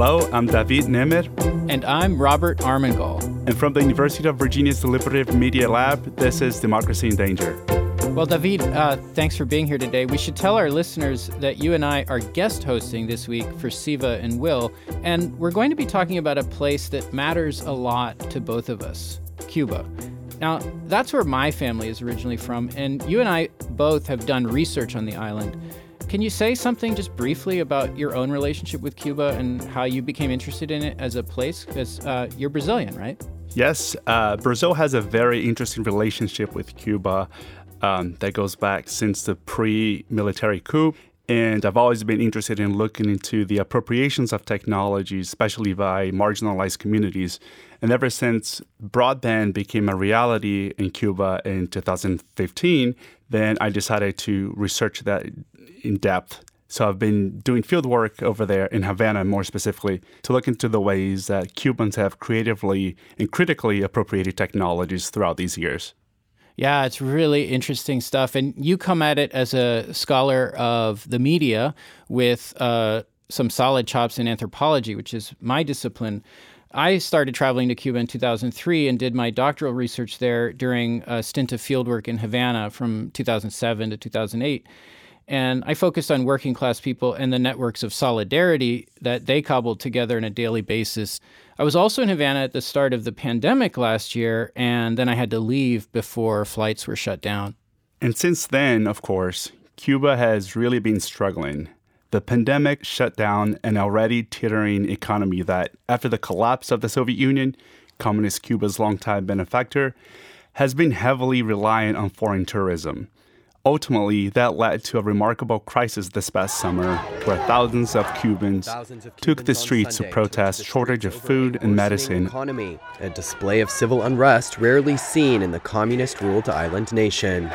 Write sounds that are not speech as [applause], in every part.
Hello, I'm David Nemer. And I'm Robert Armengol. And from the University of Virginia's Deliberative Media Lab, this is Democracy in Danger. Well, David, uh, thanks for being here today. We should tell our listeners that you and I are guest hosting this week for Siva and Will, and we're going to be talking about a place that matters a lot to both of us Cuba. Now, that's where my family is originally from, and you and I both have done research on the island. Can you say something just briefly about your own relationship with Cuba and how you became interested in it as a place? Because uh, you're Brazilian, right? Yes, uh, Brazil has a very interesting relationship with Cuba um, that goes back since the pre military coup. And I've always been interested in looking into the appropriations of technology, especially by marginalized communities. And ever since broadband became a reality in Cuba in 2015, then I decided to research that in depth. So I've been doing field work over there in Havana, more specifically, to look into the ways that Cubans have creatively and critically appropriated technologies throughout these years. Yeah, it's really interesting stuff. And you come at it as a scholar of the media with uh, some solid chops in anthropology, which is my discipline. I started traveling to Cuba in 2003 and did my doctoral research there during a stint of fieldwork in Havana from 2007 to 2008. And I focused on working class people and the networks of solidarity that they cobbled together on a daily basis. I was also in Havana at the start of the pandemic last year, and then I had to leave before flights were shut down. And since then, of course, Cuba has really been struggling. The pandemic shut down an already teetering economy that, after the collapse of the Soviet Union, Communist Cuba's longtime benefactor, has been heavily reliant on foreign tourism. Ultimately, that led to a remarkable crisis this past summer, where thousands of Cubans, thousands of Cubans took the streets to protest shortage of food and medicine. Economy, a display of civil unrest rarely seen in the communist-ruled island nation.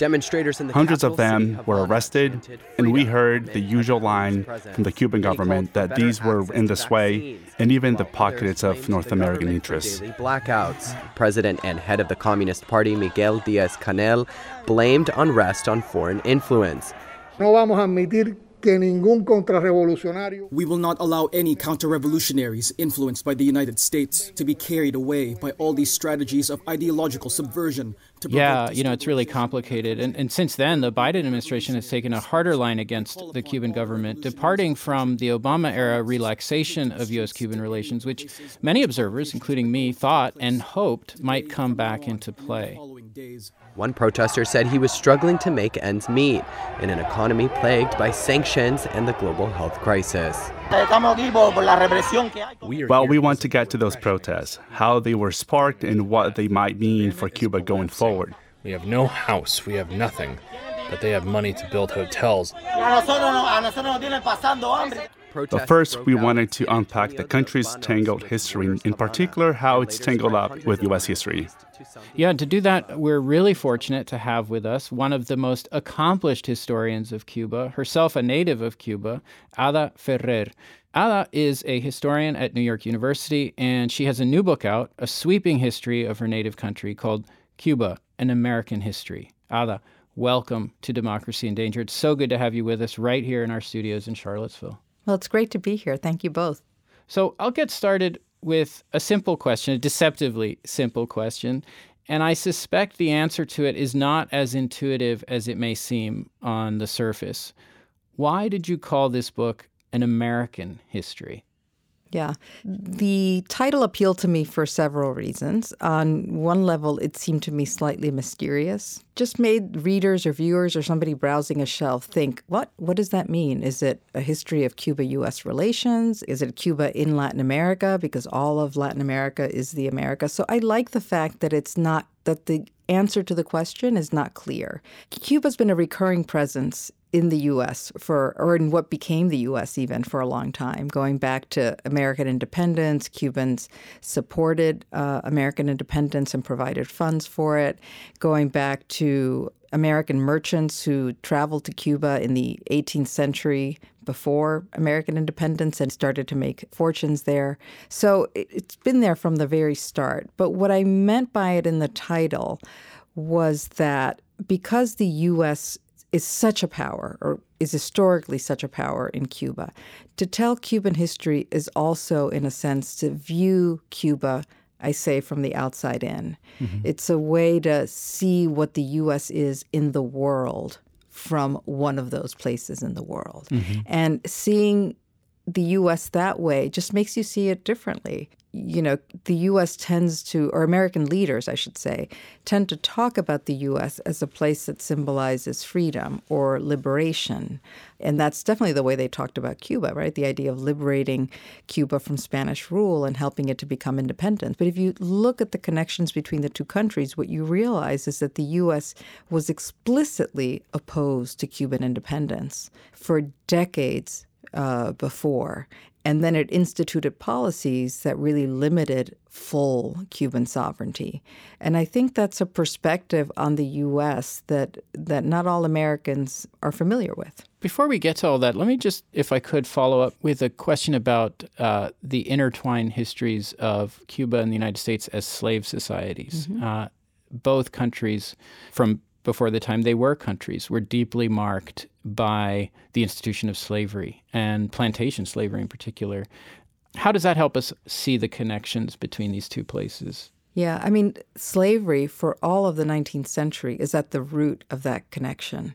Demonstrators in the Hundreds of them were arrested, and we heard the usual line from the Cuban government that these were in this way, and even the pockets of North American interests. Blackouts. President and head of the Communist Party, Miguel Diaz Canel, blamed unrest on foreign influence. No vamos a admitir que ningún contrarrevolucionario. We will not allow any counter-revolutionaries influenced by the United States to be carried away by all these strategies of ideological subversion. Yeah, you know, it's really complicated. And, and since then, the Biden administration has taken a harder line against the Cuban government, departing from the Obama era relaxation of U.S. Cuban relations, which many observers, including me, thought and hoped might come back into play. One protester said he was struggling to make ends meet in an economy plagued by sanctions and the global health crisis. Well, we want to get to those protests, how they were sparked, and what they might mean for Cuba going forward. We have no house, we have nothing, but they have money to build hotels. But first, we wanted to unpack the country's tangled history, in particular, how it's tangled up with U.S. history. Yeah, to do that, we're really fortunate to have with us one of the most accomplished historians of Cuba, herself a native of Cuba, Ada Ferrer. Ada is a historian at New York University, and she has a new book out, a sweeping history of her native country called Cuba, an American History. Ada, welcome to Democracy in Danger. It's so good to have you with us right here in our studios in Charlottesville. Well, it's great to be here. Thank you both. So I'll get started with a simple question, a deceptively simple question. And I suspect the answer to it is not as intuitive as it may seem on the surface. Why did you call this book an American history? Yeah. The title appealed to me for several reasons. On one level, it seemed to me slightly mysterious. Just made readers or viewers or somebody browsing a shelf think, what what does that mean? Is it a history of Cuba US relations? Is it Cuba in Latin America because all of Latin America is the America? So I like the fact that it's not that the answer to the question is not clear. Cuba's been a recurring presence in the U.S. for, or in what became the U.S. even for a long time, going back to American independence. Cubans supported uh, American independence and provided funds for it. Going back to American merchants who traveled to Cuba in the 18th century before American independence and started to make fortunes there. So it's been there from the very start. But what I meant by it in the title was that because the U.S is such a power, or is historically such a power in Cuba. To tell Cuban history is also, in a sense, to view Cuba, I say, from the outside in. Mm-hmm. It's a way to see what the U.S. is in the world from one of those places in the world. Mm-hmm. And seeing the US that way just makes you see it differently. You know, the US tends to, or American leaders, I should say, tend to talk about the US as a place that symbolizes freedom or liberation. And that's definitely the way they talked about Cuba, right? The idea of liberating Cuba from Spanish rule and helping it to become independent. But if you look at the connections between the two countries, what you realize is that the US was explicitly opposed to Cuban independence for decades uh, before. And then it instituted policies that really limited full Cuban sovereignty. And I think that's a perspective on the U.S. that, that not all Americans are familiar with. Before we get to all that, let me just, if I could, follow up with a question about uh, the intertwined histories of Cuba and the United States as slave societies. Mm-hmm. Uh, both countries, from before the time they were countries, were deeply marked by the institution of slavery and plantation slavery in particular. How does that help us see the connections between these two places? Yeah, I mean, slavery for all of the 19th century is at the root of that connection.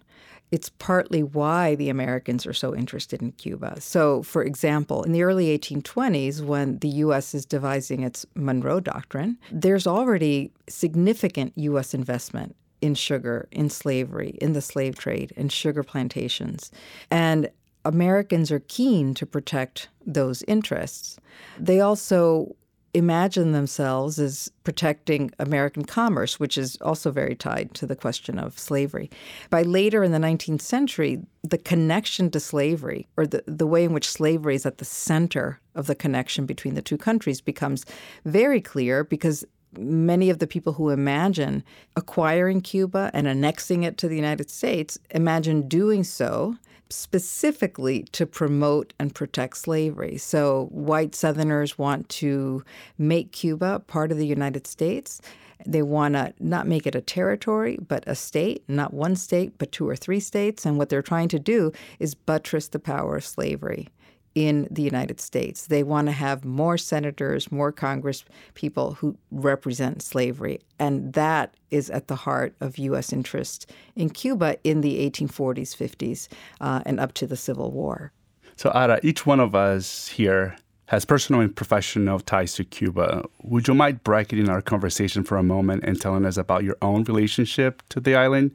It's partly why the Americans are so interested in Cuba. So, for example, in the early 1820s, when the U.S. is devising its Monroe Doctrine, there's already significant U.S. investment in sugar, in slavery, in the slave trade, in sugar plantations. And Americans are keen to protect those interests. They also imagine themselves as protecting American commerce, which is also very tied to the question of slavery. By later in the 19th century, the connection to slavery, or the, the way in which slavery is at the center of the connection between the two countries, becomes very clear because many of the people who imagine acquiring Cuba and annexing it to the United States imagine doing so specifically to promote and protect slavery. So, white Southerners want to make Cuba part of the United States. They want to not make it a territory, but a state, not one state, but two or three states. And what they're trying to do is buttress the power of slavery in the United States. They want to have more senators, more Congress people who represent slavery. And that is at the heart of U.S. interest in Cuba in the 1840s, 50s, uh, and up to the Civil War. So, Ada, each one of us here has personal and professional ties to Cuba. Would you mind bracketing our conversation for a moment and telling us about your own relationship to the island?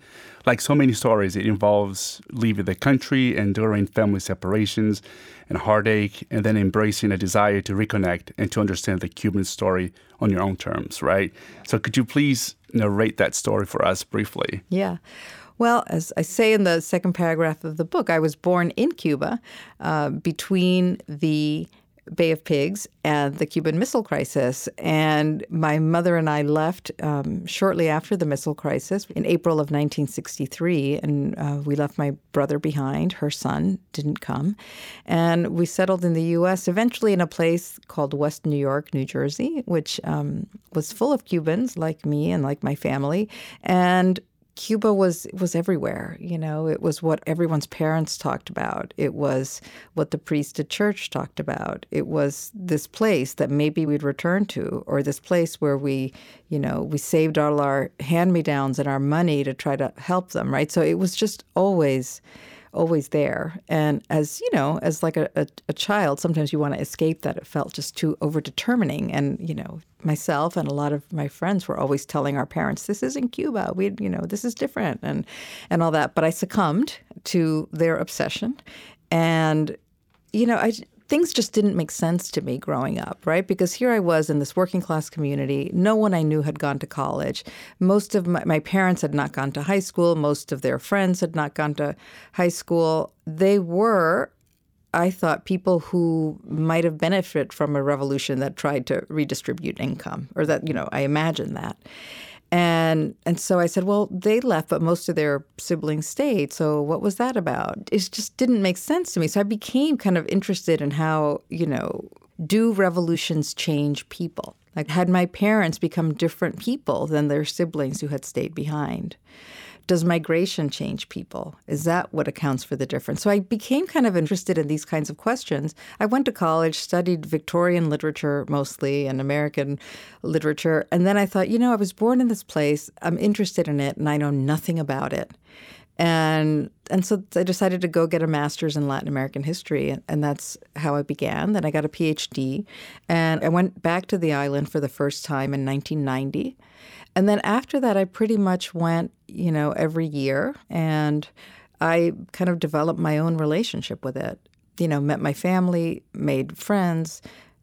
Like so many stories, it involves leaving the country, enduring family separations and heartache, and then embracing a desire to reconnect and to understand the Cuban story on your own terms, right? So, could you please narrate that story for us briefly? Yeah. Well, as I say in the second paragraph of the book, I was born in Cuba uh, between the Bay of Pigs and the Cuban Missile Crisis. And my mother and I left um, shortly after the missile crisis in April of 1963. And uh, we left my brother behind. Her son didn't come. And we settled in the U.S., eventually in a place called West New York, New Jersey, which um, was full of Cubans like me and like my family. And Cuba was was everywhere. You know, it was what everyone's parents talked about. It was what the priest at church talked about. It was this place that maybe we'd return to, or this place where we, you know, we saved all our hand me downs and our money to try to help them. Right. So it was just always always there. And as you know, as like a, a, a child, sometimes you want to escape that. It felt just too over determining. And you know, myself and a lot of my friends were always telling our parents, "This isn't Cuba. We, you know, this is different," and and all that. But I succumbed to their obsession, and you know, I things just didn't make sense to me growing up, right? Because here I was in this working class community. No one I knew had gone to college. Most of my, my, parents had not gone to high school. Most of their friends had not gone to high school. They were, I thought, people who might have benefited from a revolution that tried to redistribute income, or that, you know, I imagined that. And and so I said, well, they left, but most of their siblings stayed. So what was that about? It just didn't make sense to me. So I became kind of interested in how, you know, do revolutions change people? Like had my parents become different people than their siblings who had stayed behind? Does migration change people? Is that what accounts for the difference? So I became kind of interested in these kinds of questions. I went to college, studied Victorian literature mostly and American literature. And then I thought, you know, I was born in this place, I'm interested in it, and I know nothing about it. And and so I decided to go get a master's in Latin American history, and that's how I began. Then I got a PhD, and I went back to the island for the first time in 1990. And then after that, I pretty much went, you know, every year and I kind of developed my own relationship with it. You know, met my family, made friends,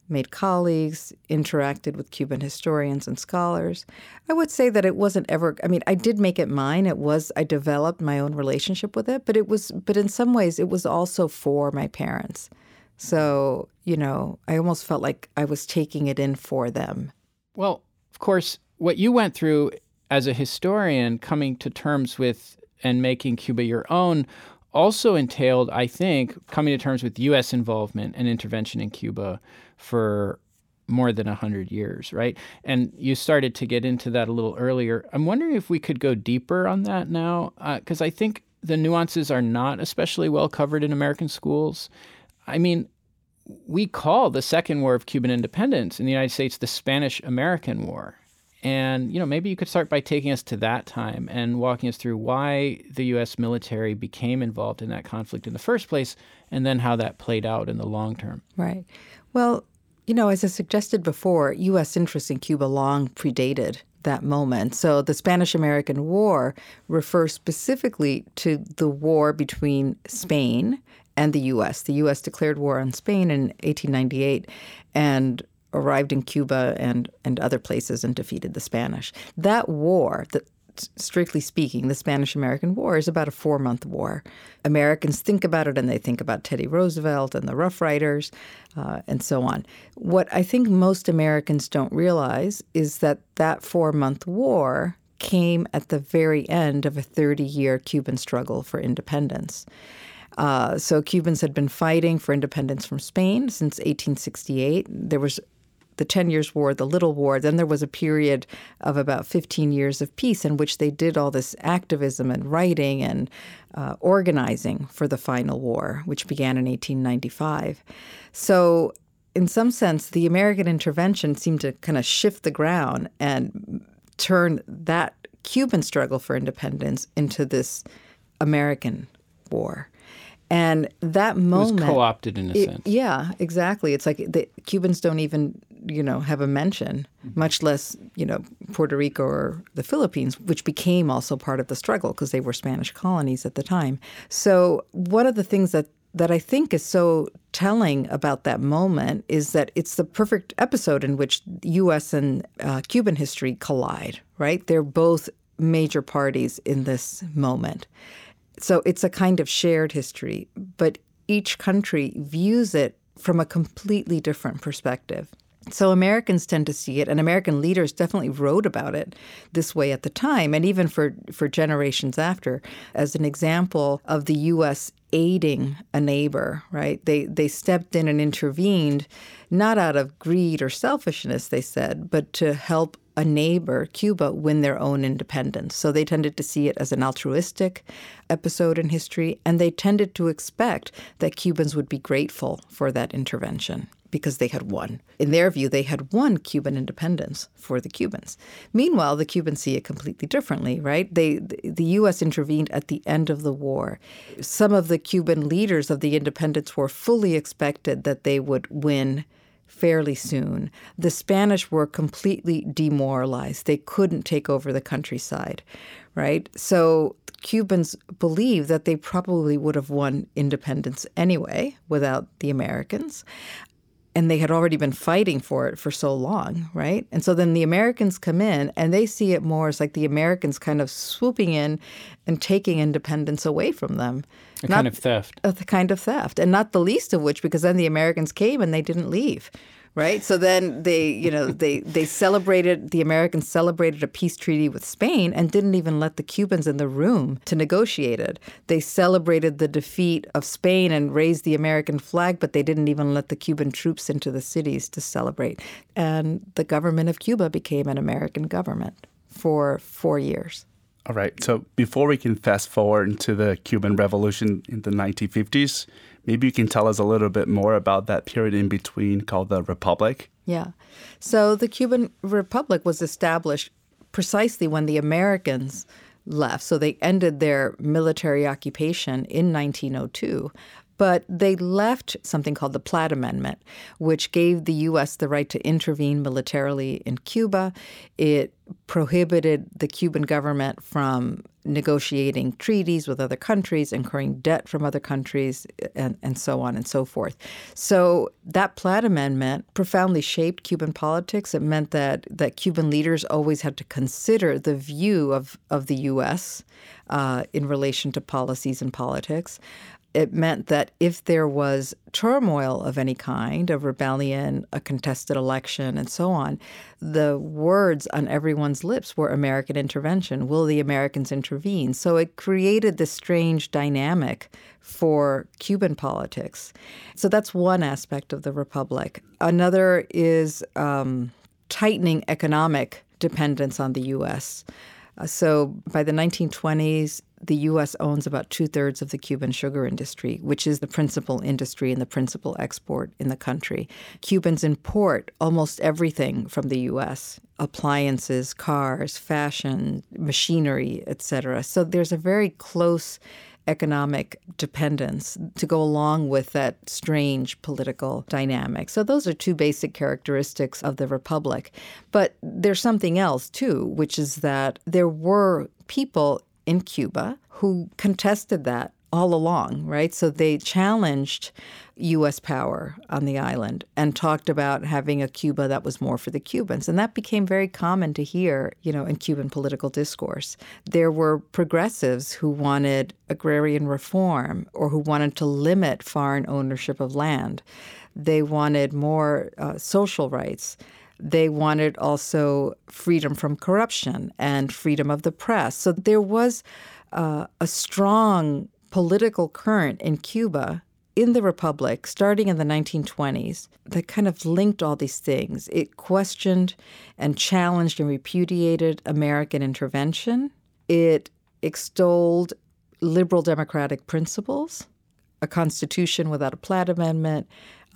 made colleagues, interacted with Cuban historians and scholars. I would say that it wasn't ever I mean, I did make it mine. It was I developed my own relationship with it, but it was but in some ways it was also for my parents. So, you know, I almost felt like I was taking it in for them. Well, of course, what you went through as a historian, coming to terms with and making Cuba your own, also entailed, I think, coming to terms with U.S. involvement and intervention in Cuba for more than 100 years, right? And you started to get into that a little earlier. I'm wondering if we could go deeper on that now, because uh, I think the nuances are not especially well covered in American schools. I mean, we call the Second War of Cuban Independence in the United States the Spanish American War. And you know, maybe you could start by taking us to that time and walking us through why the U.S. military became involved in that conflict in the first place, and then how that played out in the long term. Right. Well, you know, as I suggested before, U.S. interests in Cuba long predated that moment. So the Spanish American War refers specifically to the war between Spain and the U.S. The U.S. declared war on Spain in 1898, and arrived in Cuba and, and other places and defeated the Spanish. That war, the, strictly speaking, the Spanish American War is about a four month war. Americans think about it and they think about Teddy Roosevelt and the Rough Riders uh, and so on. What I think most Americans don't realize is that that four month war came at the very end of a 30 year Cuban struggle for independence. Uh, so Cubans had been fighting for independence from Spain since 1868. There was the Ten Years' War, the Little War. Then there was a period of about 15 years of peace in which they did all this activism and writing and uh, organizing for the final war, which began in 1895. So, in some sense, the American intervention seemed to kind of shift the ground and turn that Cuban struggle for independence into this American war. And that moment it was co-opted in a it, sense. Yeah, exactly. It's like the Cubans don't even, you know, have a mention, mm-hmm. much less, you know, Puerto Rico or the Philippines, which became also part of the struggle because they were Spanish colonies at the time. So one of the things that that I think is so telling about that moment is that it's the perfect episode in which U.S. and uh, Cuban history collide. Right? They're both major parties in this moment. So it's a kind of shared history, but each country views it from a completely different perspective. So Americans tend to see it, and American leaders definitely wrote about it this way at the time, and even for, for generations after, as an example of the U.S. aiding a neighbor. Right? They they stepped in and intervened, not out of greed or selfishness, they said, but to help a neighbor, Cuba, win their own independence. So they tended to see it as an altruistic episode in history, and they tended to expect that Cubans would be grateful for that intervention because they had won. In their view, they had won Cuban independence for the Cubans. Meanwhile, the Cubans see it completely differently, right? They, the U.S. intervened at the end of the war. Some of the Cuban leaders of the independence war fully expected that they would win fairly soon. The Spanish were completely demoralized. They couldn't take over the countryside, right? So Cubans believe that they probably would have won independence anyway without the Americans. And they had already been fighting for it for so long, right? And so then the Americans come in and they see it more as like the Americans kind of swooping in and taking independence away from them. A not, kind of theft. A kind of theft. And not the least of which, because then the Americans came and they didn't leave right? So then they, you know, they they celebrated the Americans celebrated a peace treaty with Spain and didn't even let the Cubans in the room to negotiate it. They celebrated the defeat of Spain and raised the American flag, but they didn't even let the Cuban troops into the cities to celebrate. And the government of Cuba became an American government for 4 years. All right. So before we can fast forward into the Cuban Revolution in the 1950s, maybe you can tell us a little bit more about that period in between called the Republic. Yeah. So the Cuban Republic was established precisely when the Americans left. So they ended their military occupation in 1902. But they left something called the Platt Amendment, which gave the U.S. the right to intervene militarily in Cuba. It prohibited the Cuban government from negotiating treaties with other countries, incurring debt from other countries, and, and so on and so forth. So that Platt Amendment profoundly shaped Cuban politics. It meant that, that Cuban leaders always had to consider the view of, of the U.S. Uh, in relation to policies and politics it meant that if there was turmoil of any kind, a rebellion, a contested election, and so on, the words on everyone's lips were American intervention. Will the Americans intervene? So it created this strange dynamic for Cuban politics. So that's one aspect of the Republic. Another is um, tightening economic dependence on the U.S. Uh, so by the 1920s, the U.S. owns about two thirds of the Cuban sugar industry, which is the principal industry and the principal export in the country. Cubans import almost everything from the U.S. appliances, cars, fashion, machinery, etc. So there's a very close economic dependence to go along with that strange political dynamic. So, those are two basic characteristics of the Republic. But there's something else, too, which is that there were people in Cuba who contested that all along, right? So they challenged U.S. power on the island and talked about having a Cuba that was more for the Cubans. And that became very common to hear, you know, in Cuban political discourse. There were progressives who wanted agrarian reform or who wanted to limit foreign ownership of land. They wanted more uh, social rights. They wanted also freedom from corruption and freedom of the press. So there was uh, a strong political current in Cuba in the Republic starting in the 1920s that kind of linked all these things. It questioned and challenged and repudiated American intervention. It extolled liberal democratic principles, a constitution without a Platt Amendment,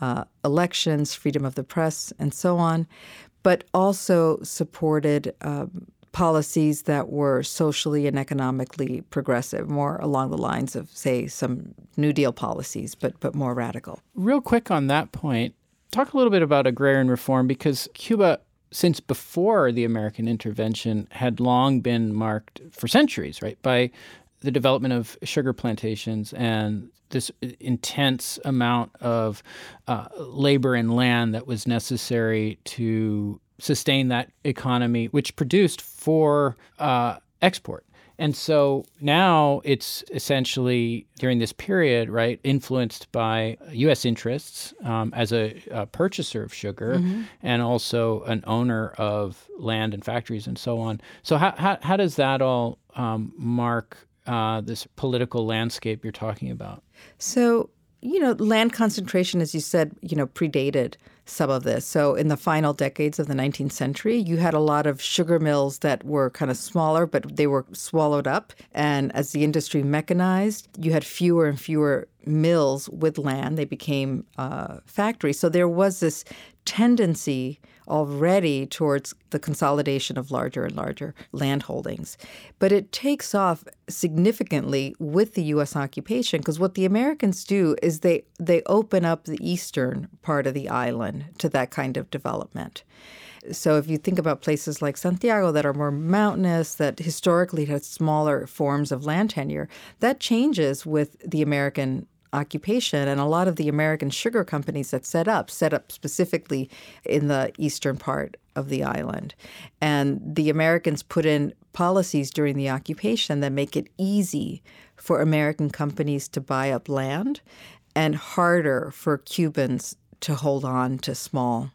uh, elections, freedom of the press, and so on, but also supported um, policies that were socially and economically progressive, more along the lines of, say, some New Deal policies, but but more radical. Real quick on that point, talk a little bit about agrarian reform because Cuba. Since before the American intervention, had long been marked for centuries, right, by the development of sugar plantations and this intense amount of uh, labor and land that was necessary to sustain that economy, which produced for uh, export. And so now it's essentially during this period, right, influenced by U.S. interests um, as a, a, purchaser of sugar mm-hmm. and also an owner of land and factories and so on. So, how, how, how does that all um, mark uh, this political landscape you're talking about? So, you know, land concentration, as you said, you know, predated some of this. So, in the final decades of the 19th century, you had a lot of sugar mills that were kind of smaller, but they were swallowed up. And as the industry mechanized, you had fewer and fewer mills with land. They became uh, factories. So, there was this tendency already towards the consolidation of larger and larger land holdings. But it takes off significantly with the U.S. occupation because what the Americans do is they, they open up the eastern part of the island to that kind of development. So if you think about places like Santiago that are more mountainous, that historically had smaller forms of land tenure, that changes with the American occupation. And a lot of the American sugar companies that set up, set up specifically in the eastern part of the island. And the Americans put in policies during the occupation that make it easy for American companies to buy up land and harder for Cubans to hold on to small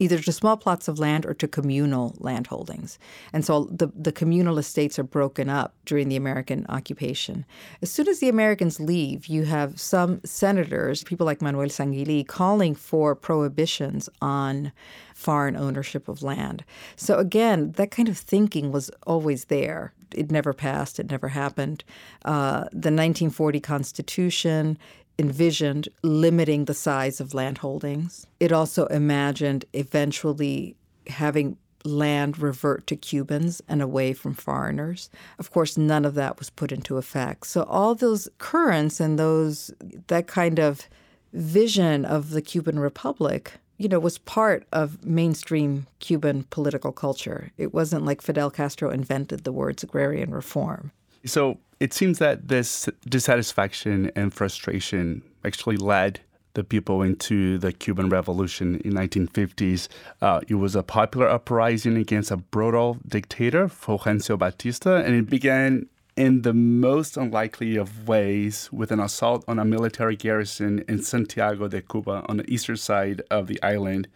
either to small plots of land or to communal landholdings. And so the, the communal estates are broken up during the American occupation. As soon as the Americans leave, you have some senators, people like Manuel Sanguily, calling for prohibitions on foreign ownership of land. So again, that kind of thinking was always there. It never passed, it never happened. Uh, the 1940 Constitution envisioned limiting the size of land holdings. It also imagined eventually having land revert to Cubans and away from foreigners. Of course, none of that was put into effect. So all those currents and those that kind of vision of the Cuban Republic you know, was part of mainstream Cuban political culture. It wasn't like Fidel Castro invented the words agrarian reform. So it seems that this dissatisfaction and frustration actually led the people into the Cuban Revolution in 1950s. Uh, it was a popular uprising against a brutal dictator, Fulgencio Batista, and it began in the most unlikely of ways with an assault on a military garrison in Santiago de Cuba on the eastern side of the island,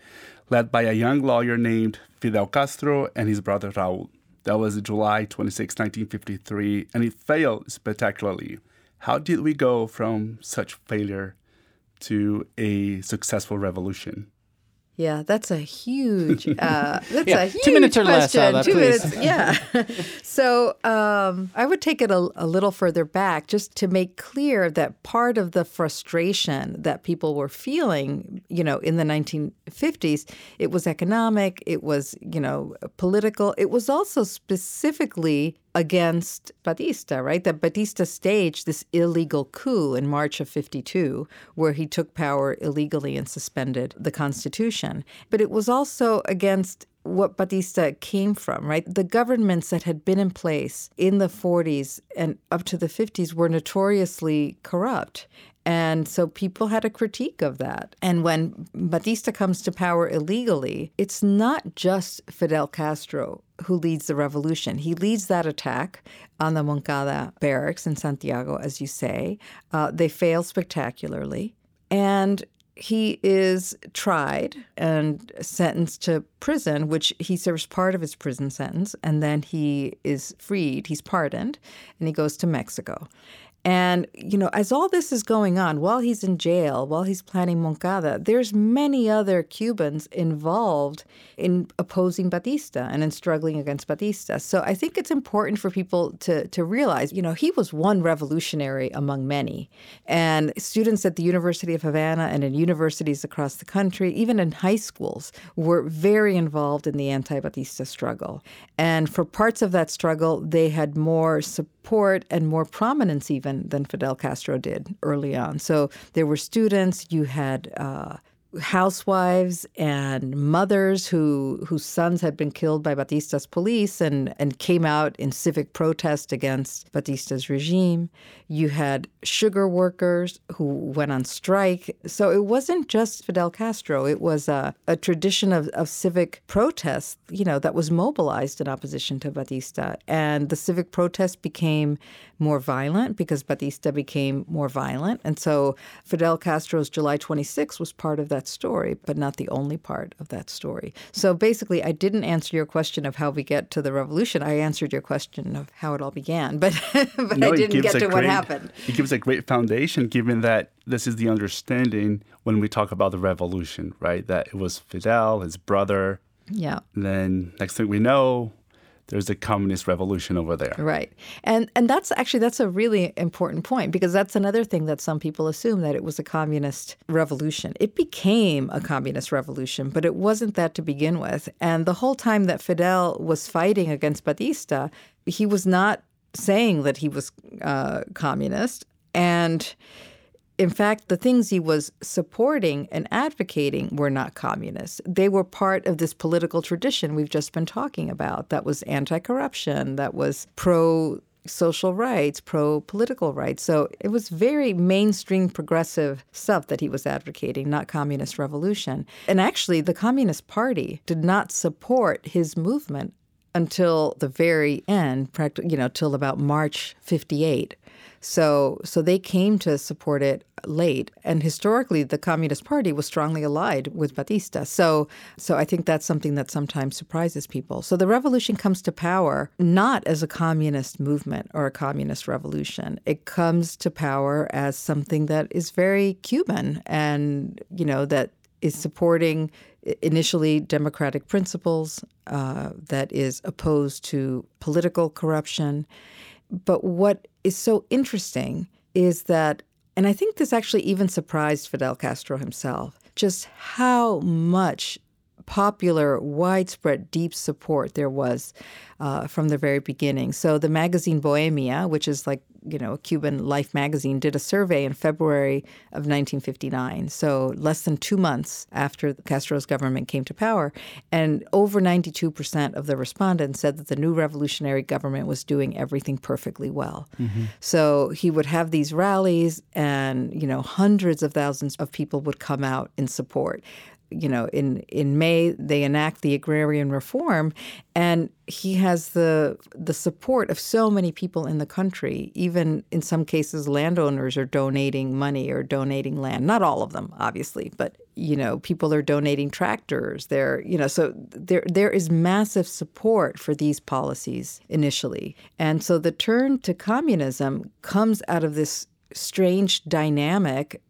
led by a young lawyer named Fidel Castro and his brother Raul. That was July 26, 1953, and it failed spectacularly. How did we go from such failure to a successful revolution? Yeah, that's a huge. Uh, [laughs] that's yeah, a huge two minutes or question. less. Ada, two please. minutes. Yeah. [laughs] so um, I would take it a, a, little further back, just to make clear that part of the frustration that people were feeling, you know, in the 1950s, it was economic, it was, you know, political. It was also specifically against Batista, right? That Batista staged this illegal coup in March of 52, where he took power illegally and suspended the Constitution. But it was also against what Batista came from, right? The governments that had been in place in the 40s and up to the 50s were notoriously corrupt. And so people had a critique of that. And when Batista comes to power illegally, it's not just Fidel Castro who leads the revolution. He leads that attack on the Moncada barracks in Santiago, as you say. Uh, they fail spectacularly. And he is tried and sentenced to prison, which he serves part of his prison sentence, and then he is freed. He's pardoned, and he goes to Mexico. And, you know, as all this is going on, while he's in jail, while he's planning Moncada, there's many other Cubans involved in opposing Batista and in struggling against Batista. So I think it's important for people to, to realize, you know, he was one revolutionary among many. And students at the University of Havana and in universities across the country, even in high schools, were very involved in the anti-Batista struggle. And for parts of that struggle, they had more support and more prominence even than Fidel Castro did early on. So there were students, you had uh, housewives and mothers who whose sons had been killed by Batista's police and, and came out in civic protest against Batista's regime. You had sugar workers who went on strike. So it wasn't just Fidel Castro. It was a, a tradition of, of civic protest, you know, that was mobilized in opposition to Batista. And the civic protest became more violent because Batista became more violent. And so Fidel Castro's July 26 was part of that that story, but not the only part of that story. So basically, I didn't answer your question of how we get to the revolution. I answered your question of how it all began, [laughs] but, but no, I didn't get to great, what happened. It gives a great foundation, given that this is the understanding when we talk about the revolution, right? That it was Fidel, his brother. Yeah. then next thing we know, there's a communist revolution over there. Right. And and that's actually that's a really important point because that's another thing that some people assume that it was a communist revolution. It became a communist revolution, but it wasn't that to begin with. And the whole time that Fidel was fighting against Batista, he was not saying that he was uh, communist and in fact, the things he was supporting and advocating were not communist. They were part of this political tradition we've just been talking about that was anti corruption, that was pro social rights, pro political rights. So it was very mainstream progressive stuff that he was advocating, not communist revolution. And actually, the Communist Party did not support his movement until the very end, you know, till about March 58. So so they came to support it late. And historically the Communist Party was strongly allied with Batista. So so I think that's something that sometimes surprises people. So the revolution comes to power not as a communist movement or a communist revolution. It comes to power as something that is very Cuban and you know that is supporting initially democratic principles, uh, that is opposed to political corruption. But what is so interesting is that, and I think this actually even surprised Fidel Castro himself, just how much popular, widespread, deep support there was uh, from the very beginning. So the magazine Bohemia, which is like you know, a Cuban Life magazine did a survey in February of 1959, so less than two months after Castro's government came to power. And over 92% of the respondents said that the new revolutionary government was doing everything perfectly well. Mm-hmm. So he would have these rallies, and, you know, hundreds of thousands of people would come out in support you know, in in May they enact the agrarian reform, and he has the the support of so many people in the country. Even in some cases, landowners are donating money or donating land. Not all of them, obviously, but you know, people are donating tractors. There, you know, so there there is massive support for these policies initially, and so the turn to communism comes out of this strange dynamic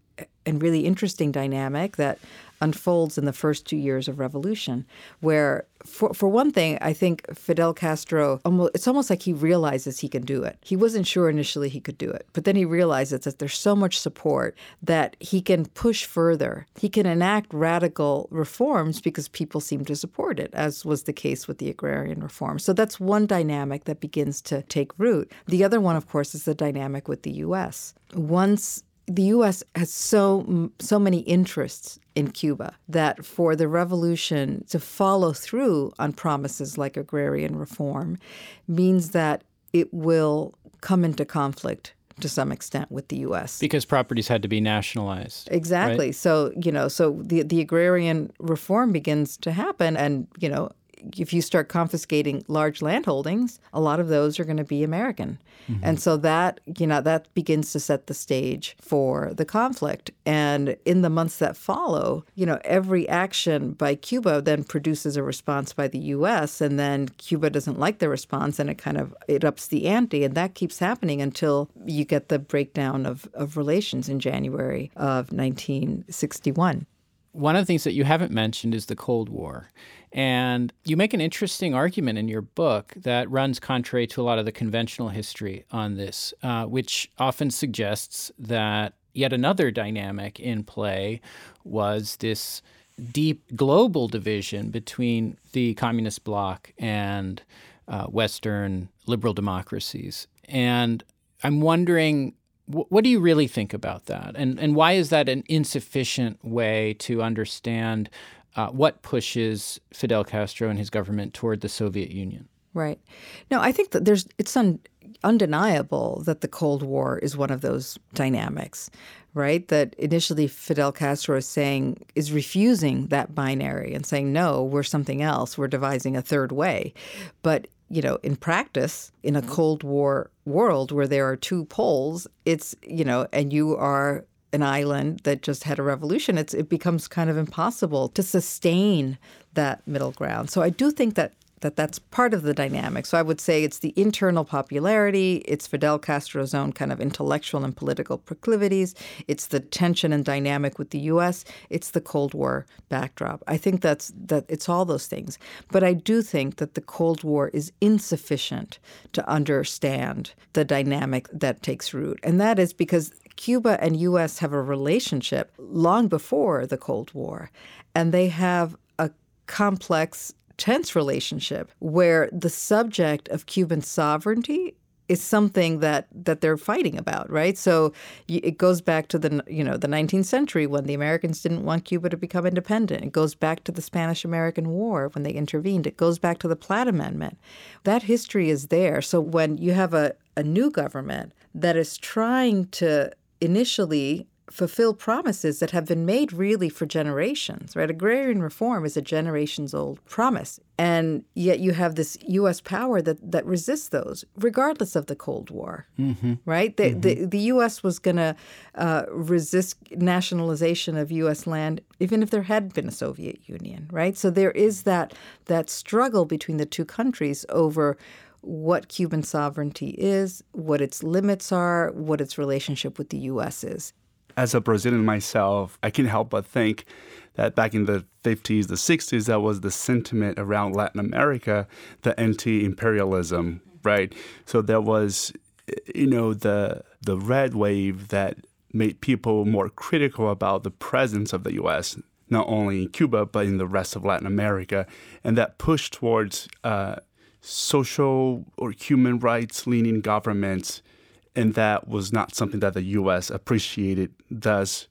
and really interesting dynamic that unfolds in the first two years of revolution, where, for, for one thing, I think Fidel Castro, almost, it's almost like he realizes he can do it. He wasn't sure initially he could do it, but then he realizes that there's so much support that he can push further. He can enact radical reforms because people seem to support it, as was the case with the agrarian reform. So that's one dynamic that begins to take root. The other one, of course, is the dynamic with the U.S. Once the U.S. has so so many interests in Cuba that for the revolution to follow through on promises like agrarian reform means that it will come into conflict to some extent with the U.S. because properties had to be nationalized. Exactly. Right? So you know, so the the agrarian reform begins to happen, and you know, if you start confiscating large landholdings, a lot of those are going to be American. Mm-hmm. And so that, you know, that begins to set the stage for the conflict. And in the months that follow, you know, every action by Cuba then produces a response by the US and then Cuba doesn't like the response and it kind of it ups the ante and that keeps happening until you get the breakdown of, of relations in January of 1961. One of the things that you haven't mentioned is the Cold War. And you make an interesting argument in your book that runs contrary to a lot of the conventional history on this, uh, which often suggests that yet another dynamic in play was this deep global division between the communist bloc and uh, Western liberal democracies. And I'm wondering what do you really think about that? And, and why is that an insufficient way to understand uh, what pushes Fidel Castro and his government toward the Soviet Union? Right. No, I think that there's it's un, undeniable that the Cold War is one of those dynamics, right? That initially Fidel Castro is saying is refusing that binary and saying no, we're something else. We're devising a third way. But you know, in practice, in a Cold War world where there are two poles, it's, you know, and you are an island that just had a revolution, it's, it becomes kind of impossible to sustain that middle ground. So I do think that that that's part of the dynamic. So I would say it's the internal popularity, it's Fidel Castro's own kind of intellectual and political proclivities, it's the tension and dynamic with the US, it's the Cold War backdrop. I think that's that it's all those things. But I do think that the Cold War is insufficient to understand the dynamic that takes root. And that is because Cuba and US have a relationship long before the Cold War, and they have a complex tense relationship where the subject of Cuban sovereignty is something that that they're fighting about, right? So it goes back to the you know the 19th century when the Americans didn't want Cuba to become independent. It goes back to the Spanish-American War when they intervened. It goes back to the Platt Amendment. That history is there. So when you have a, a new government that is trying to initially fulfill promises that have been made really for generations, right? Agrarian reform is a generations old promise. And yet you have this U.S. power that, that resists those, regardless of the Cold War, mm-hmm. right? The, mm-hmm. the, the, U.S. was going to uh, resist nationalization of U.S. land even if there had been a Soviet Union, right? So there is that, that struggle between the two countries over what Cuban sovereignty is, what its limits are, what its relationship with the U.S. is as a Brazilian myself, I can't help but think that back in the 50s, the 60s, that was the sentiment around Latin America, the anti-imperialism, right? So there was, you know, the the red wave that made people more critical about the presence of the U.S. not only in Cuba but in the rest of Latin America, and that push towards uh, social or human rights leaning governments and that was not something that the U.S. appreciated. Thus,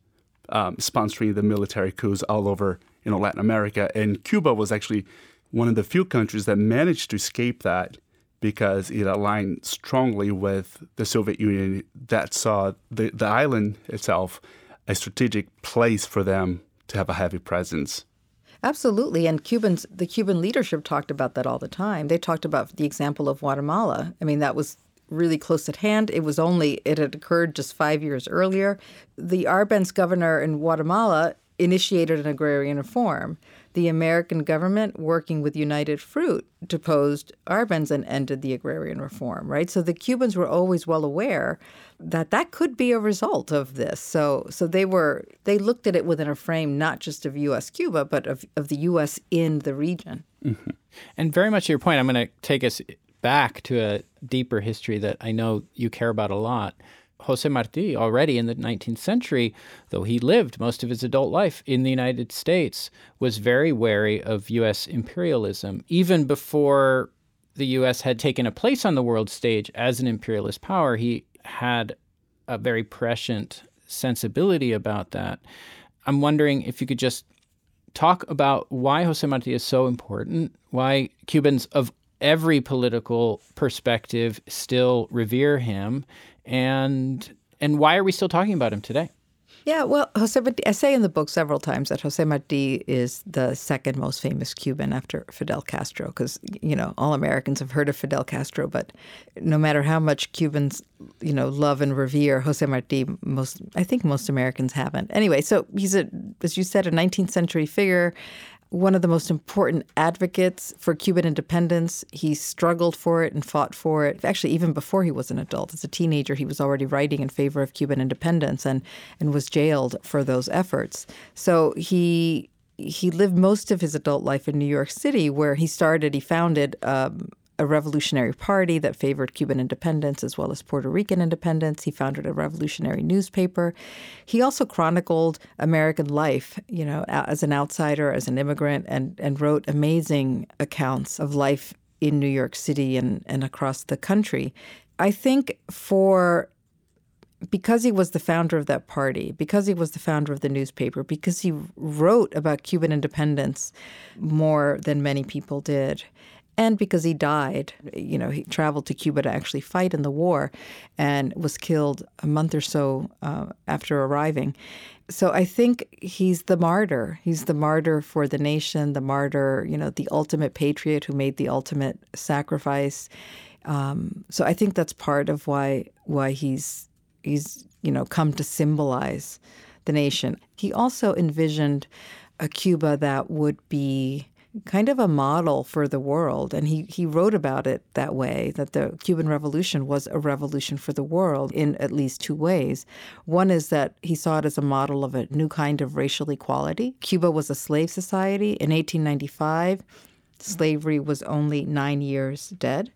um, sponsoring the military coups all over you know Latin America, and Cuba was actually one of the few countries that managed to escape that because it aligned strongly with the Soviet Union that saw the, the island itself a strategic place for them to have a heavy presence. Absolutely, and Cubans, the Cuban leadership talked about that all the time. They talked about the example of Guatemala. I mean, that was really close at hand. It was only, it had occurred just five years earlier. The Arbenz governor in Guatemala initiated an agrarian reform. The American government, working with United Fruit, deposed Arbenz and ended the agrarian reform, right? So the Cubans were always well aware that that could be a result of this. So so they were they looked at it within a frame not just of US Cuba, but of, of the US in the region. Mm-hmm. And very much to your point, I'm going to take us back to a deeper history that I know you care about a lot. Jose Marti, already in the 19th century, though he lived most of his adult life in the United States, was very wary of U.S. imperialism. Even before the U.S. had taken a place on the world stage as an imperialist power, he had a very prescient sensibility about that. I'm wondering if you could just talk about why Jose Marti is so important, why Cubans of every political perspective still revere him, and and why are we still talking about him today? Yeah, well, Jose Marti, I say in the book several times that Jose Marti is the second most famous Cuban after Fidel Castro, because you know all Americans have heard of Fidel Castro, but no matter how much Cubans, you know, love and revere Jose Marti, most I think most Americans haven't. Anyway, so he's a, as you said, a 19th century figure one of the most important advocates for Cuban independence. He struggled for it and fought for it. Actually, even before he was an adult, as a teenager, he was already writing in favor of Cuban independence and, and was jailed for those efforts. So he he lived most of his adult life in New York City, where he started. He founded um, a revolutionary party that favored Cuban independence as well as Puerto Rican independence. He founded a revolutionary newspaper. He also chronicled American life, you know, as an outsider, as an immigrant, and, and wrote amazing accounts of life in New York City and, and across the country. I think for because he was the founder of that party, because he was the founder of the newspaper, because he wrote about Cuban independence more than many people did, and because he died. You know, he traveled to Cuba to actually fight in the war and was killed a month or so uh, after arriving. So I think he's the martyr. He's the martyr for the nation, the martyr, you know, the ultimate patriot who made the ultimate sacrifice. Um, so I think that's part of why why he's he's you know come to symbolize the nation. He also envisioned a Cuba that would be kind of a model for the world. And he, he wrote about it that way that the Cuban Revolution was a revolution for the world in at least two ways. One is that he saw it as a model of a new kind of racial equality. Cuba was a slave society. In 1895, slavery was only nine years dead.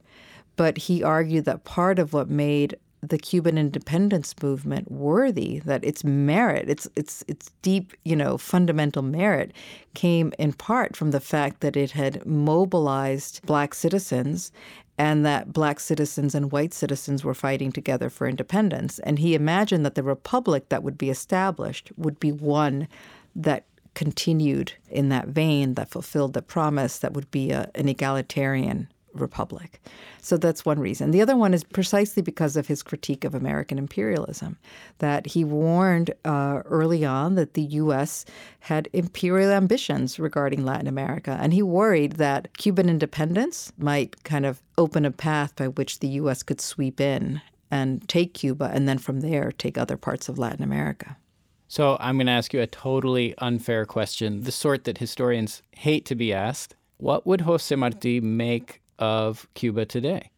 But he argued that part of what made the Cuban independence movement worthy that its merit, its its its deep, you know, fundamental merit came in part from the fact that it had mobilized black citizens and that black citizens and white citizens were fighting together for independence. And he imagined that the republic that would be established would be one that continued in that vein, that fulfilled the promise that would be a, an egalitarian republic. So that's one reason. The other one is precisely because of his critique of American imperialism, that he warned uh, early on that the U.S. had imperial ambitions regarding Latin America. And he worried that Cuban independence might kind of open a path by which the U.S. could sweep in and take Cuba, and then from there take other parts of Latin America. So I'm going to ask you a totally unfair question, the sort that historians hate to be asked. What would Jose Marti make of Cuba today?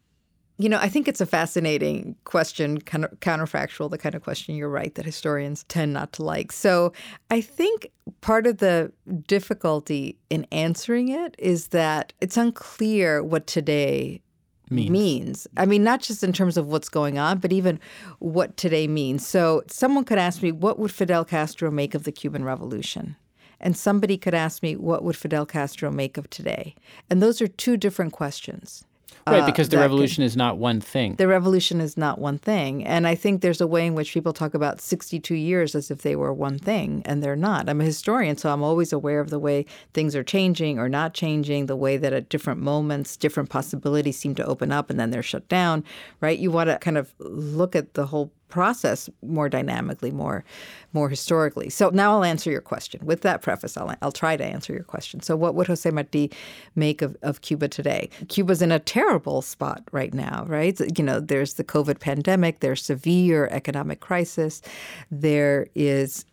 You know, I think it's a fascinating question, kind of counterfactual, the kind of question you're right that historians tend not to like. So I think part of the difficulty in answering it is that it's unclear what today means. means. I mean, not just in terms of what's going on, but even what today means. So, someone could ask me, what would Fidel Castro make of the Cuban Revolution? And somebody could ask me, what would Fidel Castro make of today? And those are two different questions. Right, uh, because the revolution is not one thing. The revolution is not one thing. And I think there's a way in which people talk about 62 years as if they were one thing, and they're not. I'm a historian, so I'm always aware of the way things are changing or not changing, the way that at different moments, different possibilities seem to open up and then they're shut down, right? You want to kind of look at the whole process more dynamically, more more historically. So now I'll answer your question. With that preface, I'll, I'll try to answer your question. So what would Jose Marti make of, of Cuba today? Cuba's in a terrible spot right now, right? You know, there's the COVID pandemic, there's severe economic crisis, there is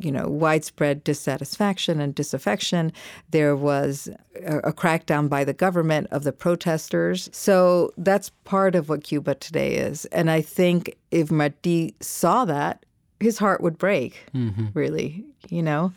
you know, widespread dissatisfaction and disaffection. There was a, a, crackdown by the government of the protesters. So that's part of what Cuba today is. And I think if Marti saw that, his heart would break, mm-hmm. really, you know.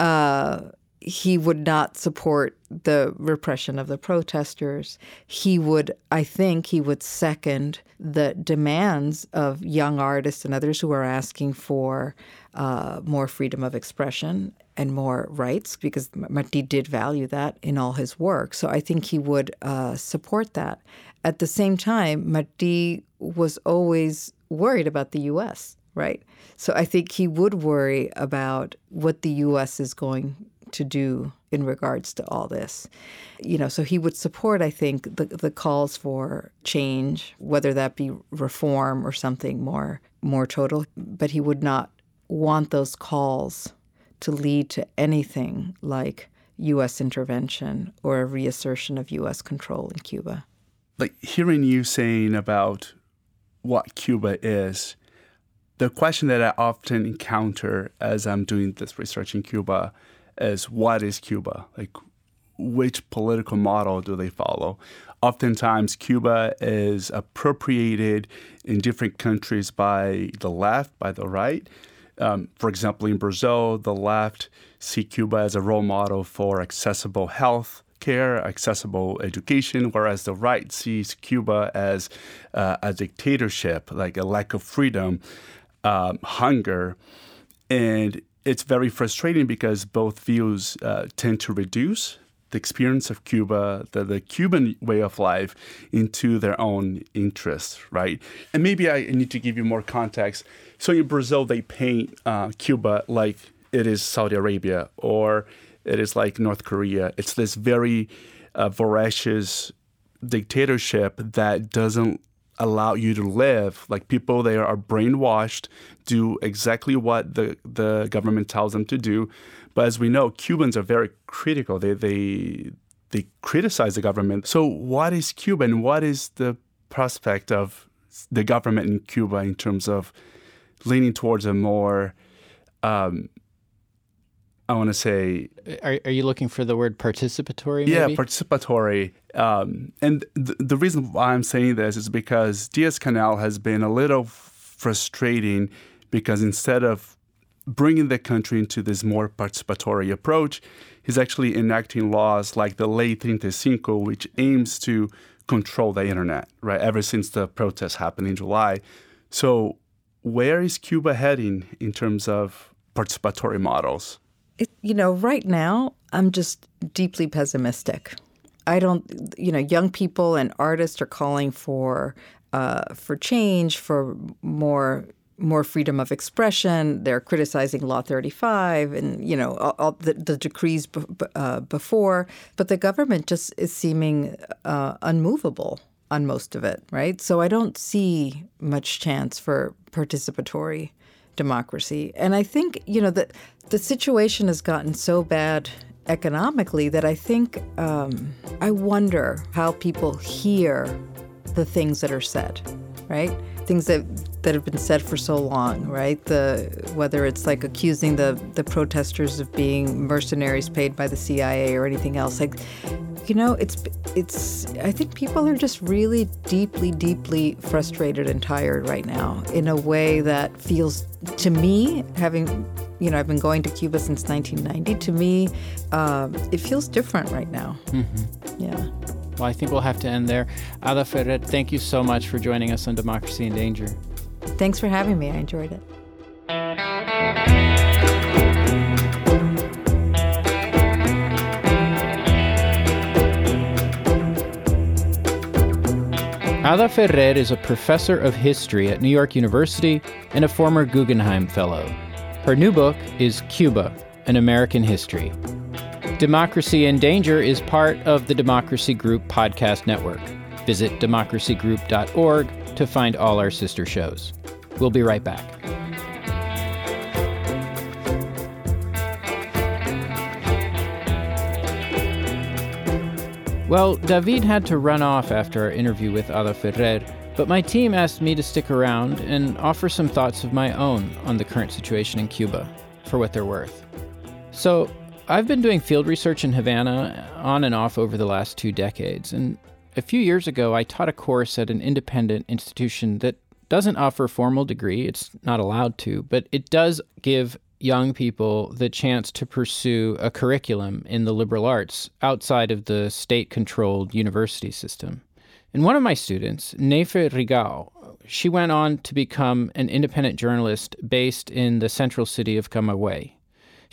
Uh, he would not support the repression of the protesters. He would, I think, he would second the demands of young artists and others who are asking for uh, more freedom of expression and more rights, because Marti did value that in all his work. So I think he would uh, support that. At the same time, Marti was always worried about the U.S., right? So I think he would worry about what the U.S. is going to do in regards to all this. You know, so he would support, I think, the, the calls for change, whether that be reform or something more more total, but he would not want those calls to lead to anything like U.S. intervention or a reassertion of U.S. control in Cuba. Like hearing you saying about what Cuba is, the question that I often encounter as I'm doing this research in Cuba is what is Cuba? Like, which political model do they follow? Oftentimes, Cuba is appropriated in different countries by the left, by the right. Um, for example, in Brazil, the left see Cuba as a role model for accessible health care, accessible education, whereas the right sees Cuba as uh, a dictatorship, like a lack of freedom, um, hunger. And it's very frustrating because both views uh, tend to reduce the experience of Cuba, the, the Cuban way of life, into their own interests, right? And maybe I need to give you more context. So in Brazil, they paint uh, Cuba like it is Saudi Arabia or it is like North Korea. It's this very uh, voracious dictatorship that doesn't allow you to live. Like people there are brainwashed, do exactly what the, the government tells them to do. But as we know, Cubans are very critical. They they they criticize the government. So what is Cuba and what is the prospect of the government in Cuba in terms of leaning towards a more um, I want to say. Are, are you looking for the word participatory? Yeah, participatory. Um, and th- the reason why I'm saying this is because Diaz Canel has been a little frustrating because instead of bringing the country into this more participatory approach, he's actually enacting laws like the Lei 35, which aims to control the internet, right? Ever since the protests happened in July. So, where is Cuba heading in terms of participatory models? It, you know, right now, I'm just deeply pessimistic. I don't, you know, young people and artists are calling for uh, for change, for more more freedom of expression. They're criticizing Law 35 and you know all, all the, the, decrees b- uh, before, but the government just is seeming uh, unmovable on most of it, right? So I don't see much chance for participatory democracy. And I think you know that the situation has gotten so bad economically that I think um, I wonder how people hear the things that are said, right? Things that that have been said for so long, right? The whether it's like accusing the the protesters of being mercenaries paid by the CIA or anything else, like you know, it's it's. I think people are just really deeply, deeply frustrated and tired right now in a way that feels to me, having you know, I've been going to Cuba since 1990. To me, uh, it feels different right now. Mm-hmm. Yeah. Well, I think we'll have to end there. Ada Ferrer, thank you so much for joining us on Democracy in Danger. Thanks for having me. I enjoyed it. Ada Ferrer is a professor of history at New York University and a former Guggenheim Fellow. Her new book is Cuba An American History. Democracy in Danger is part of the Democracy Group podcast network. Visit democracygroup.org to find all our sister shows. We'll be right back. Well, David had to run off after our interview with Ada Ferrer, but my team asked me to stick around and offer some thoughts of my own on the current situation in Cuba, for what they're worth. So, I've been doing field research in Havana on and off over the last two decades, and a few years ago I taught a course at an independent institution that doesn't offer a formal degree, it's not allowed to, but it does give young people the chance to pursue a curriculum in the liberal arts outside of the state controlled university system. And one of my students, Neife Rigau, she went on to become an independent journalist based in the central city of Camagüey.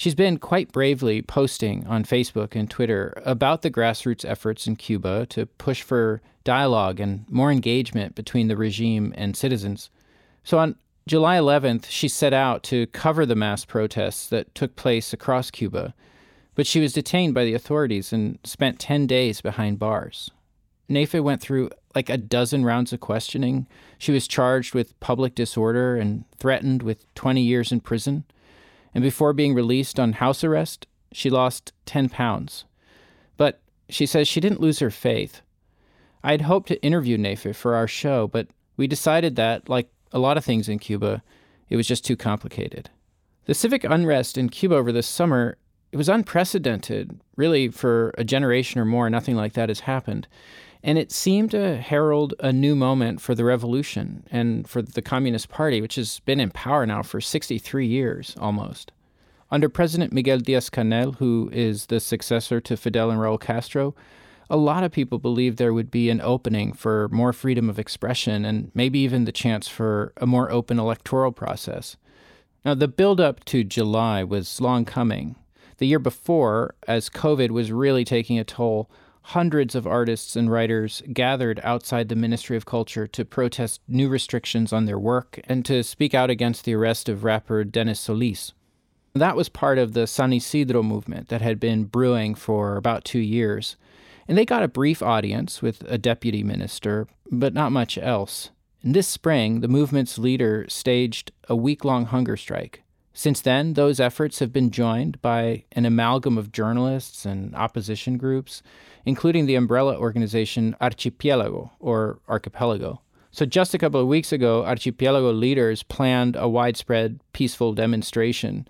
She's been quite bravely posting on Facebook and Twitter about the grassroots efforts in Cuba to push for dialogue and more engagement between the regime and citizens. So on July 11th, she set out to cover the mass protests that took place across Cuba, but she was detained by the authorities and spent 10 days behind bars. Neife went through like a dozen rounds of questioning. She was charged with public disorder and threatened with 20 years in prison. And before being released on house arrest, she lost 10 pounds. But she says she didn't lose her faith. I had hoped to interview Neife for our show, but we decided that, like a lot of things in Cuba, it was just too complicated. The civic unrest in Cuba over this summer, it was unprecedented. Really, for a generation or more, nothing like that has happened. And it seemed to herald a new moment for the revolution and for the Communist Party, which has been in power now for 63 years almost. Under President Miguel Diaz Canel, who is the successor to Fidel and Raul Castro, a lot of people believed there would be an opening for more freedom of expression and maybe even the chance for a more open electoral process. Now, the build-up to July was long coming. The year before, as COVID was really taking a toll, hundreds of artists and writers gathered outside the Ministry of Culture to protest new restrictions on their work and to speak out against the arrest of rapper Dennis Solis. That was part of the San Isidro movement that had been brewing for about two years. And they got a brief audience with a deputy minister, but not much else. And this spring, the movement's leader staged a week long hunger strike. Since then, those efforts have been joined by an amalgam of journalists and opposition groups, including the umbrella organization Archipelago, or Archipiélago. So, just a couple of weeks ago, Archipelago leaders planned a widespread peaceful demonstration,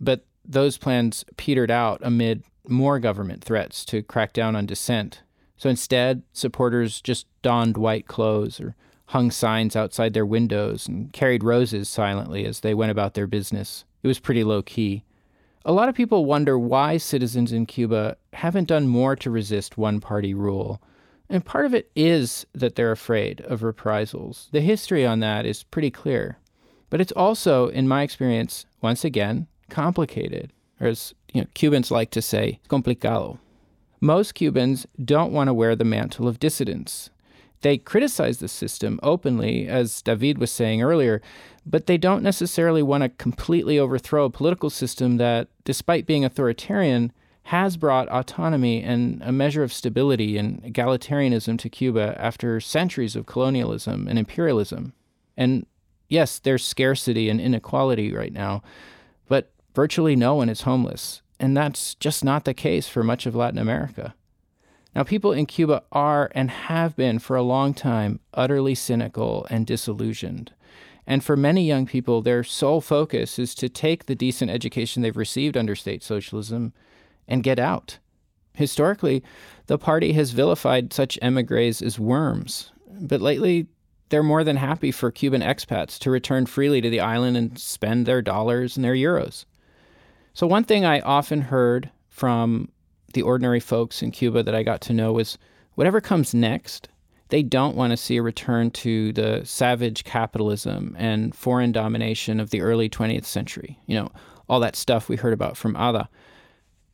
but those plans petered out amid more government threats to crack down on dissent. So instead, supporters just donned white clothes or hung signs outside their windows and carried roses silently as they went about their business. It was pretty low key. A lot of people wonder why citizens in Cuba haven't done more to resist one party rule. And part of it is that they're afraid of reprisals. The history on that is pretty clear. But it's also, in my experience, once again, complicated. Or as you know, Cubans like to say, complicado. Most Cubans don't want to wear the mantle of dissidence. They criticize the system openly, as David was saying earlier, but they don't necessarily want to completely overthrow a political system that, despite being authoritarian, has brought autonomy and a measure of stability and egalitarianism to Cuba after centuries of colonialism and imperialism. And yes, there's scarcity and inequality right now, but virtually no one is homeless. And that's just not the case for much of Latin America. Now, people in Cuba are and have been for a long time utterly cynical and disillusioned. And for many young people, their sole focus is to take the decent education they've received under state socialism and get out. Historically, the party has vilified such emigres as worms, but lately they're more than happy for Cuban expats to return freely to the island and spend their dollars and their euros. So, one thing I often heard from the ordinary folks in Cuba that I got to know was whatever comes next, they don't want to see a return to the savage capitalism and foreign domination of the early 20th century. You know, all that stuff we heard about from Ada.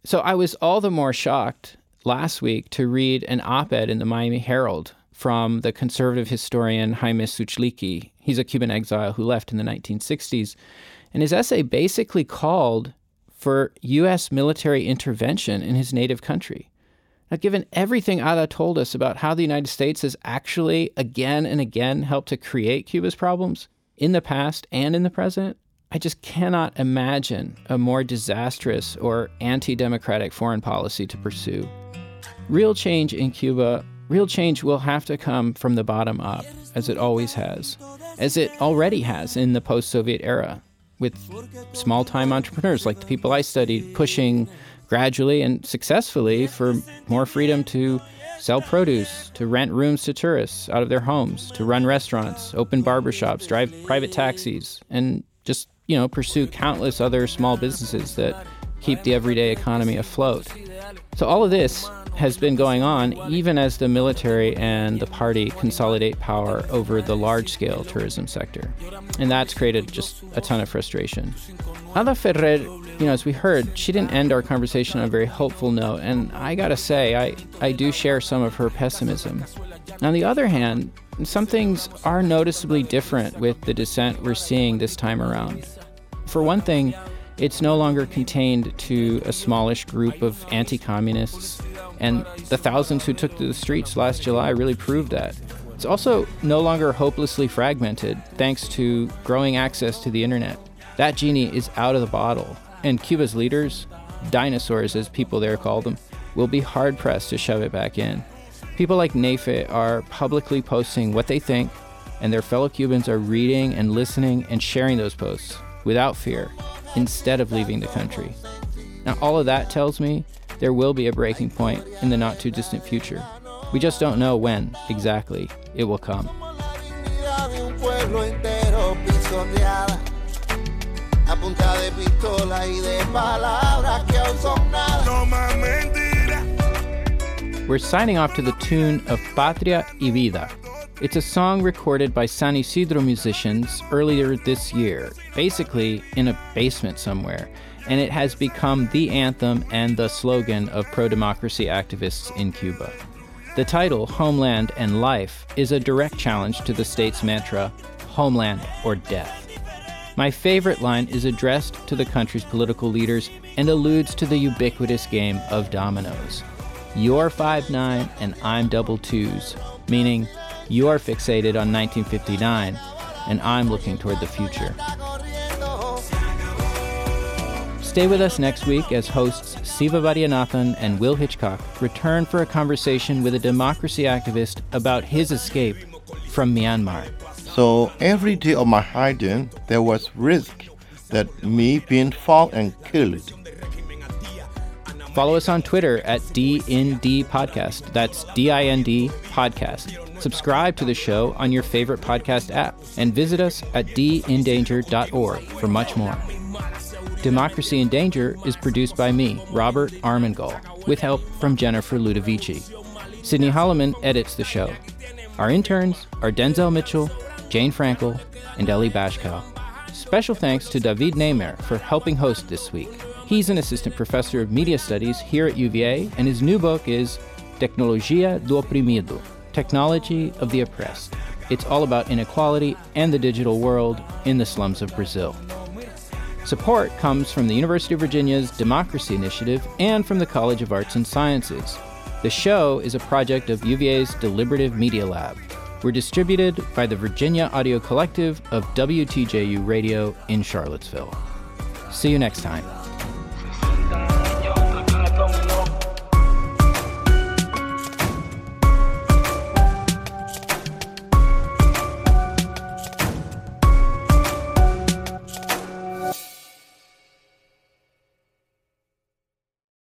So I was all the more shocked last week to read an op ed in the Miami Herald from the conservative historian Jaime Suchlicki. He's a Cuban exile who left in the 1960s. And his essay basically called for U.S. military intervention in his native country. Now, given everything Ada told us about how the United States has actually again and again helped to create Cuba's problems in the past and in the present, I just cannot imagine a more disastrous or anti democratic foreign policy to pursue. Real change in Cuba, real change will have to come from the bottom up, as it always has, as it already has in the post Soviet era with small time entrepreneurs like the people I studied pushing gradually and successfully for more freedom to sell produce, to rent rooms to tourists out of their homes, to run restaurants, open barbershops, drive private taxis, and just, you know, pursue countless other small businesses that keep the everyday economy afloat. So all of this has been going on even as the military and the party consolidate power over the large scale tourism sector. And that's created just a ton of frustration. Ada Ferrer, you know, as we heard, she didn't end our conversation on a very hopeful note. And I gotta say, I, I do share some of her pessimism. On the other hand, some things are noticeably different with the dissent we're seeing this time around. For one thing, it's no longer contained to a smallish group of anti communists and the thousands who took to the streets last July really proved that. It's also no longer hopelessly fragmented thanks to growing access to the internet. That genie is out of the bottle, and Cuba's leaders, dinosaurs as people there call them, will be hard pressed to shove it back in. People like Neife are publicly posting what they think, and their fellow Cubans are reading and listening and sharing those posts without fear instead of leaving the country. Now, all of that tells me there will be a breaking point in the not too distant future. We just don't know when exactly it will come. We're signing off to the tune of Patria y Vida. It's a song recorded by San Isidro musicians earlier this year, basically in a basement somewhere and it has become the anthem and the slogan of pro democracy activists in Cuba. The title, Homeland and Life, is a direct challenge to the state's mantra, Homeland or Death. My favorite line is addressed to the country's political leaders and alludes to the ubiquitous game of dominoes. You're five nine and I'm double twos, meaning you're fixated on 1959 and I'm looking toward the future. Stay with us next week as hosts Siva Vaidyanathan and Will Hitchcock return for a conversation with a democracy activist about his escape from Myanmar. So every day of my hiding, there was risk that me being found and killed. Follow us on Twitter at DIND Podcast. That's D I N D Podcast. Subscribe to the show on your favorite podcast app and visit us at dindanger.org for much more. Democracy in Danger is produced by me, Robert Armengol, with help from Jennifer Ludovici. Sydney Holloman edits the show. Our interns are Denzel Mitchell, Jane Frankel, and Ellie Bashkow. Special thanks to David Nemer for helping host this week. He's an assistant professor of media studies here at UVA, and his new book is Tecnologia do Oprimido Technology of the Oppressed. It's all about inequality and the digital world in the slums of Brazil. Support comes from the University of Virginia's Democracy Initiative and from the College of Arts and Sciences. The show is a project of UVA's Deliberative Media Lab. We're distributed by the Virginia Audio Collective of WTJU Radio in Charlottesville. See you next time.